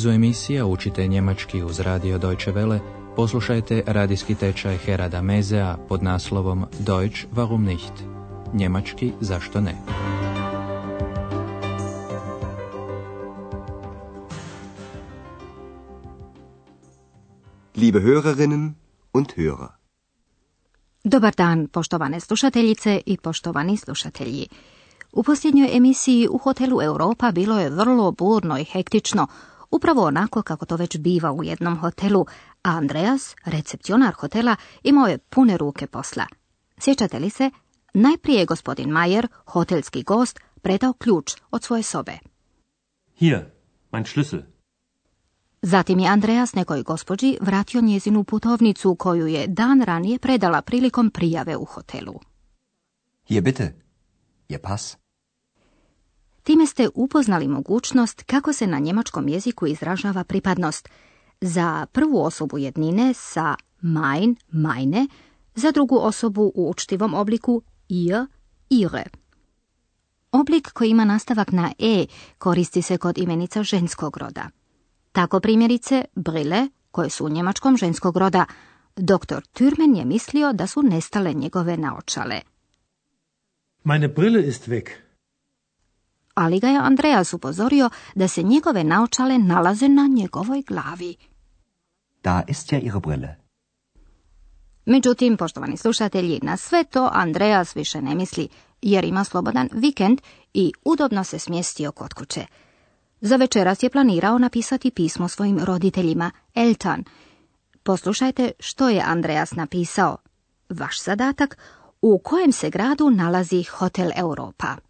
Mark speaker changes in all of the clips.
Speaker 1: nizu emisija učite njemački uz radio Deutsche Welle, poslušajte radijski tečaj Herada Mezea pod naslovom Deutsch warum nicht? Njemački zašto ne?
Speaker 2: Liebe Hörerinnen und Hörer.
Speaker 3: Dobar dan, poštovane slušateljice i poštovani slušatelji. U posljednjoj emisiji u hotelu Europa bilo je vrlo burno i hektično, upravo onako kako to već biva u jednom hotelu, a Andreas, recepcionar hotela, imao je pune ruke posla. Sjećate li se? Najprije je gospodin Majer, hotelski gost, predao ključ od svoje sobe.
Speaker 4: Hier, mein Schlüssel.
Speaker 3: Zatim je Andreas nekoj gospođi vratio njezinu putovnicu koju je dan ranije predala prilikom prijave u hotelu.
Speaker 2: Hier bitte, Ihr Pass.
Speaker 3: Time ste upoznali mogućnost kako se na njemačkom jeziku izražava pripadnost za prvu osobu jednine sa mein, meine, za drugu osobu u učtivom obliku ihr, ihre. Oblik koji ima nastavak na e koristi se kod imenica ženskog roda. Tako primjerice brile, koje su u njemačkom ženskog roda, Dr. Türmen je mislio da su nestale njegove naočale.
Speaker 4: Meine Brille ist weg.
Speaker 3: Ali ga je Andreas upozorio da se njegove naočale nalaze na njegovoj glavi.
Speaker 2: Da ist ja Ihre Brille.
Speaker 3: Međutim, poštovani slušatelji, na sve to Andreas više ne misli, jer ima slobodan vikend i udobno se smjestio kod kuće. Za večeras je planirao napisati pismo svojim roditeljima, Eltan. Poslušajte što je Andreas napisao. Vaš zadatak, u kojem se gradu nalazi Hotel Europa.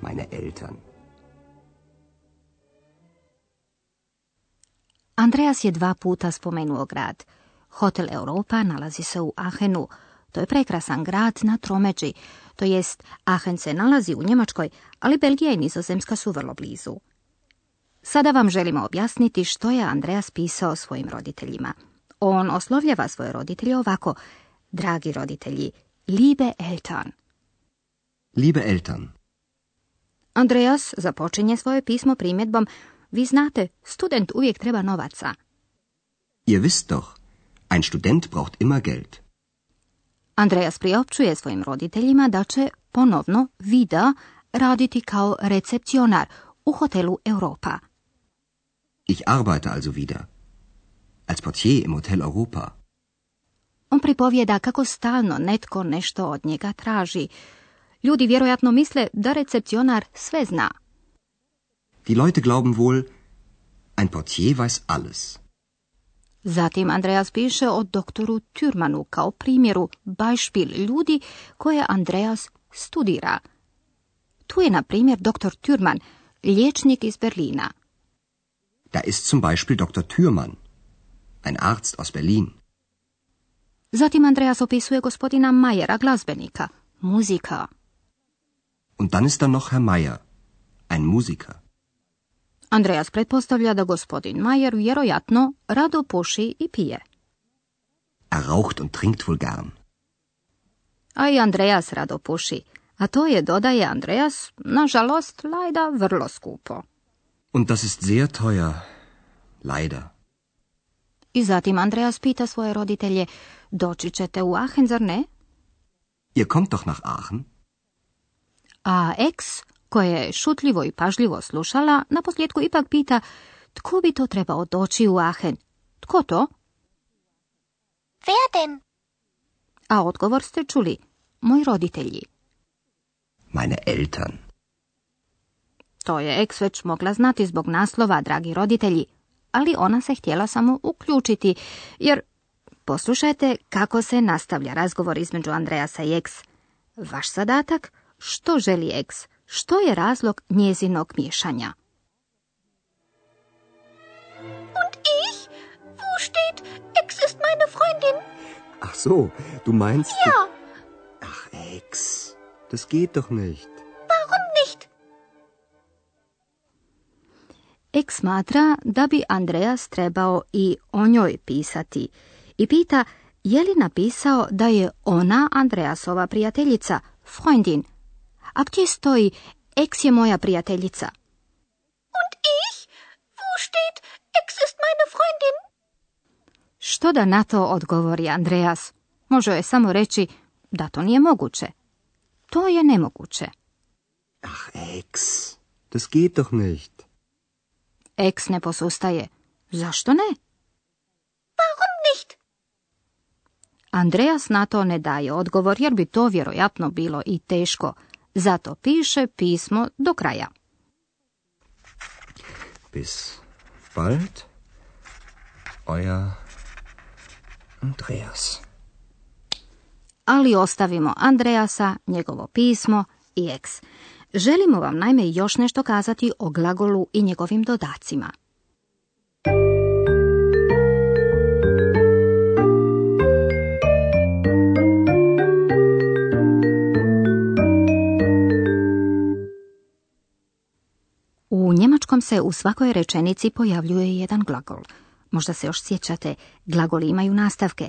Speaker 2: Meine Eltern.
Speaker 3: Andreas je dva puta spomenuo grad. Hotel Europa nalazi se u Aachenu. To je prekrasan grad na tromeđi, to jest Aachen se nalazi u Njemačkoj, ali Belgija i Nizozemska su vrlo blizu. Sada vam želimo objasniti što je Andreas pisao svojim roditeljima. On oslovljava svoje roditelje ovako, dragi roditelji, liebe Eltern.
Speaker 2: Liebe Eltern,
Speaker 3: Andreas započinje svoje pismo primjedbom, vi znate, student uvijek treba novaca.
Speaker 2: ihr wisst doch, ein Student braucht immer Geld.
Speaker 3: Andreas priopćuje svojim roditeljima da će ponovno vida raditi kao recepcionar u hotelu Europa.
Speaker 2: Ich arbeite also wieder. Als Portier im Hotel Europa.
Speaker 3: On pripovjeda kako stalno netko nešto od njega traži. Ljudi vjerojatno misle da recepcionar sve zna.
Speaker 2: Die Leute glauben wohl, ein Portier weiß alles.
Speaker 3: Zatim Andreas piše o doktoru Türmanu kao primjeru Beispiel ljudi koje Andreas studira. Tu je, na primjer, doktor Türman, liječnik iz Berlina.
Speaker 2: Da ist zum Beispiel Dr. Thürmann, ein Arzt aus Berlin.
Speaker 3: Zatim Andreas opisuje gospodina Majera, glazbenika, muzika.
Speaker 2: Und dann ist da noch Herr Meier, ein Musiker.
Speaker 3: Andreas pretpostavlja da gospodin Majer vjerojatno rado puši i pije.
Speaker 2: Er raucht und trinkt wohl gern.
Speaker 3: A i Andreas rado puši, a to je, dodaje Andreas, nažalost, lajda vrlo skupo.
Speaker 2: Und das ist sehr teuer. Leider.
Speaker 3: I zatim Andreas pita svoje roditelje, doći ćete u Aachen, zar ne?
Speaker 2: Ihr kommt doch nach Aachen?
Speaker 3: A ex, koja je šutljivo i pažljivo slušala, na posljedku ipak pita, tko bi to trebao doći u Aachen? Tko to?
Speaker 5: Wer denn?
Speaker 3: A odgovor ste čuli, moji roditelji.
Speaker 2: Meine Eltern.
Speaker 3: To je ex već mogla znati zbog naslova, dragi roditelji, ali ona se htjela samo uključiti, jer poslušajte kako se nastavlja razgovor između Andreasa i ex. Vaš zadatak, što želi ex, što je razlog njezinog miješanja.
Speaker 5: Und ich? Wo steht, Ex ist meine Freundin?
Speaker 2: Ach so, du meinst...
Speaker 5: Ja,
Speaker 2: Ach, Ex, das geht doch nicht.
Speaker 5: warum nicht?
Speaker 3: Ek smatra da bi Andreas trebao i o njoj pisati i pita je li napisao da je ona Andreasova prijateljica, Freundin. A gdje stoji Eks je moja prijateljica?
Speaker 5: Und ich? Wo steht, Ex ist meine Freundin?
Speaker 3: Što da na to odgovori Andreas? Može je samo reći da to nije moguće. To je nemoguće.
Speaker 2: Ach, Ex, das geht doch nicht.
Speaker 3: Eks ne posustaje. Zašto ne?
Speaker 5: Warum nicht?
Speaker 3: Andreas na to ne daje odgovor jer bi to vjerojatno bilo i teško. Zato piše pismo do kraja.
Speaker 2: Bis bald, euer Andreas.
Speaker 3: Ali ostavimo Andreasa, njegovo pismo i eks. Želimo vam naime još nešto kazati o glagolu i njegovim dodacima. U njemačkom se u svakoj rečenici pojavljuje jedan glagol. Možda se još sjećate, glagoli imaju nastavke.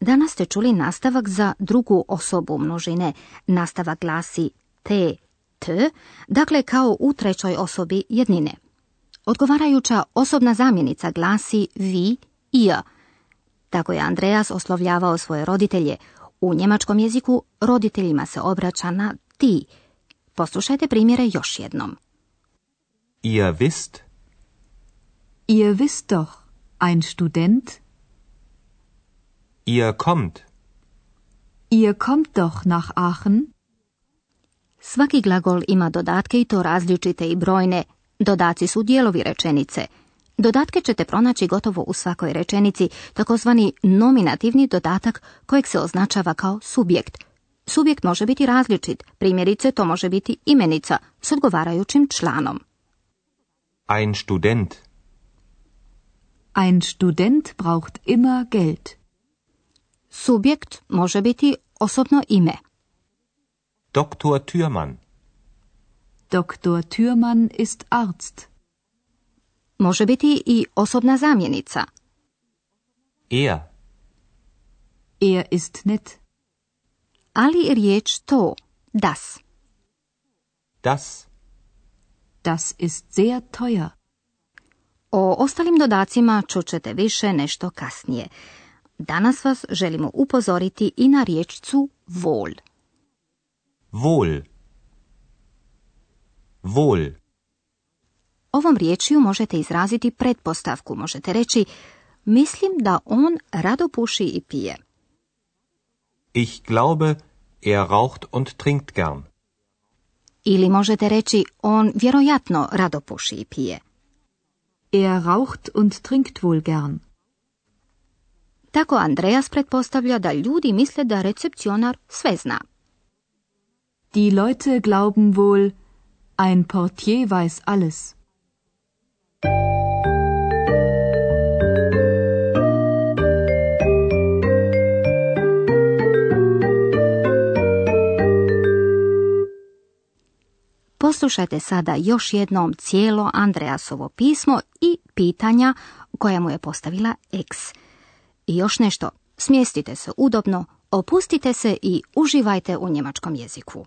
Speaker 3: Danas ste čuli nastavak za drugu osobu množine. Nastavak glasi te, t, dakle kao u trećoj osobi jednine. Odgovarajuća osobna zamjenica glasi vi, i. Tako je Andreas oslovljavao svoje roditelje. U njemačkom jeziku roditeljima se obraća na ti. Poslušajte primjere još jednom.
Speaker 6: Ihr wisst,
Speaker 7: Ihr wisst doch, ein Student,
Speaker 6: ihr kommt,
Speaker 7: ihr kommt doch nach Aachen,
Speaker 3: Svaki glagol ima dodatke i to različite i brojne. Dodaci su dijelovi rečenice. Dodatke ćete pronaći gotovo u svakoj rečenici, takozvani nominativni dodatak kojeg se označava kao subjekt. Subjekt može biti različit, primjerice to može biti imenica s odgovarajućim članom.
Speaker 6: Ein Student,
Speaker 7: ein Student braucht immer Geld.
Speaker 3: Subjekt može biti osobno ime.
Speaker 6: Dr. Thürmann,
Speaker 7: Dr. Thürmann ist Arzt.
Speaker 3: Može biti i osobna zamjenica.
Speaker 6: er,
Speaker 7: Er ist nett.
Speaker 3: Ali riječ to, das.
Speaker 6: das,
Speaker 7: Das ist sehr teuer.
Speaker 3: O ostalim dodacima čućete više nešto kasnije. Danas vas želimo upozoriti i na riječcu vol.
Speaker 6: wohl, wohl,
Speaker 3: Ovom riječju možete izraziti pretpostavku, možete reći mislim da on rado puši i pije.
Speaker 6: ich glaube, er raucht und trinkt gern.
Speaker 3: Ili možete reći on vjerojatno rado puši i pije.
Speaker 7: Er raucht und trinkt wohl gern.
Speaker 3: Tako Andreas pretpostavlja da ljudi misle da recepcionar sve zna.
Speaker 7: Die Leute glauben wohl, ein Portier weiß alles.
Speaker 3: Poslušajte sada još jednom cijelo Andreasovo pismo i pitanja koja mu je postavila eks. I još nešto, smjestite se udobno, opustite se i uživajte u njemačkom jeziku.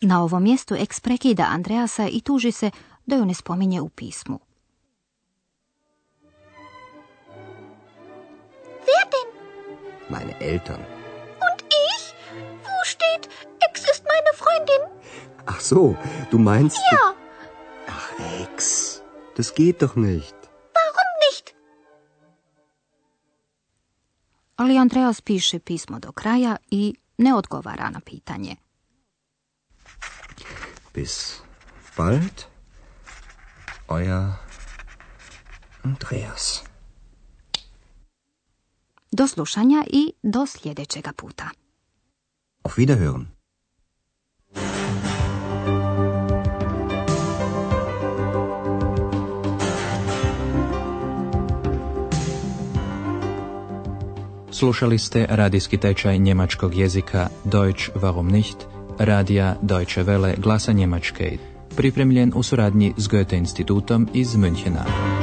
Speaker 3: Na ovom mjestu eks prekida Andreasa i tuži se da ju ne spominje u pismu.
Speaker 5: Wer denn?
Speaker 2: Meine Eltern.
Speaker 5: Und ich? Wo steht, Ex ist meine Freundin?
Speaker 2: Ach so, du meinst...
Speaker 5: Ja.
Speaker 2: Ach, Ex. Das geht doch nicht.
Speaker 5: Warum nicht?
Speaker 3: Ali Andreas piše pismo do kraja i ne odgovara na pitanje.
Speaker 2: Bis bald, euer Andreas.
Speaker 3: Do slušanja i do sljedećega puta.
Speaker 2: Auf Wiederhören.
Speaker 1: Slušali ste radijski tečaj njemačkog jezika Deutsch warum nicht, radija Deutsche Welle glasa Njemačke, pripremljen u suradnji s Goethe institutom iz Münchena.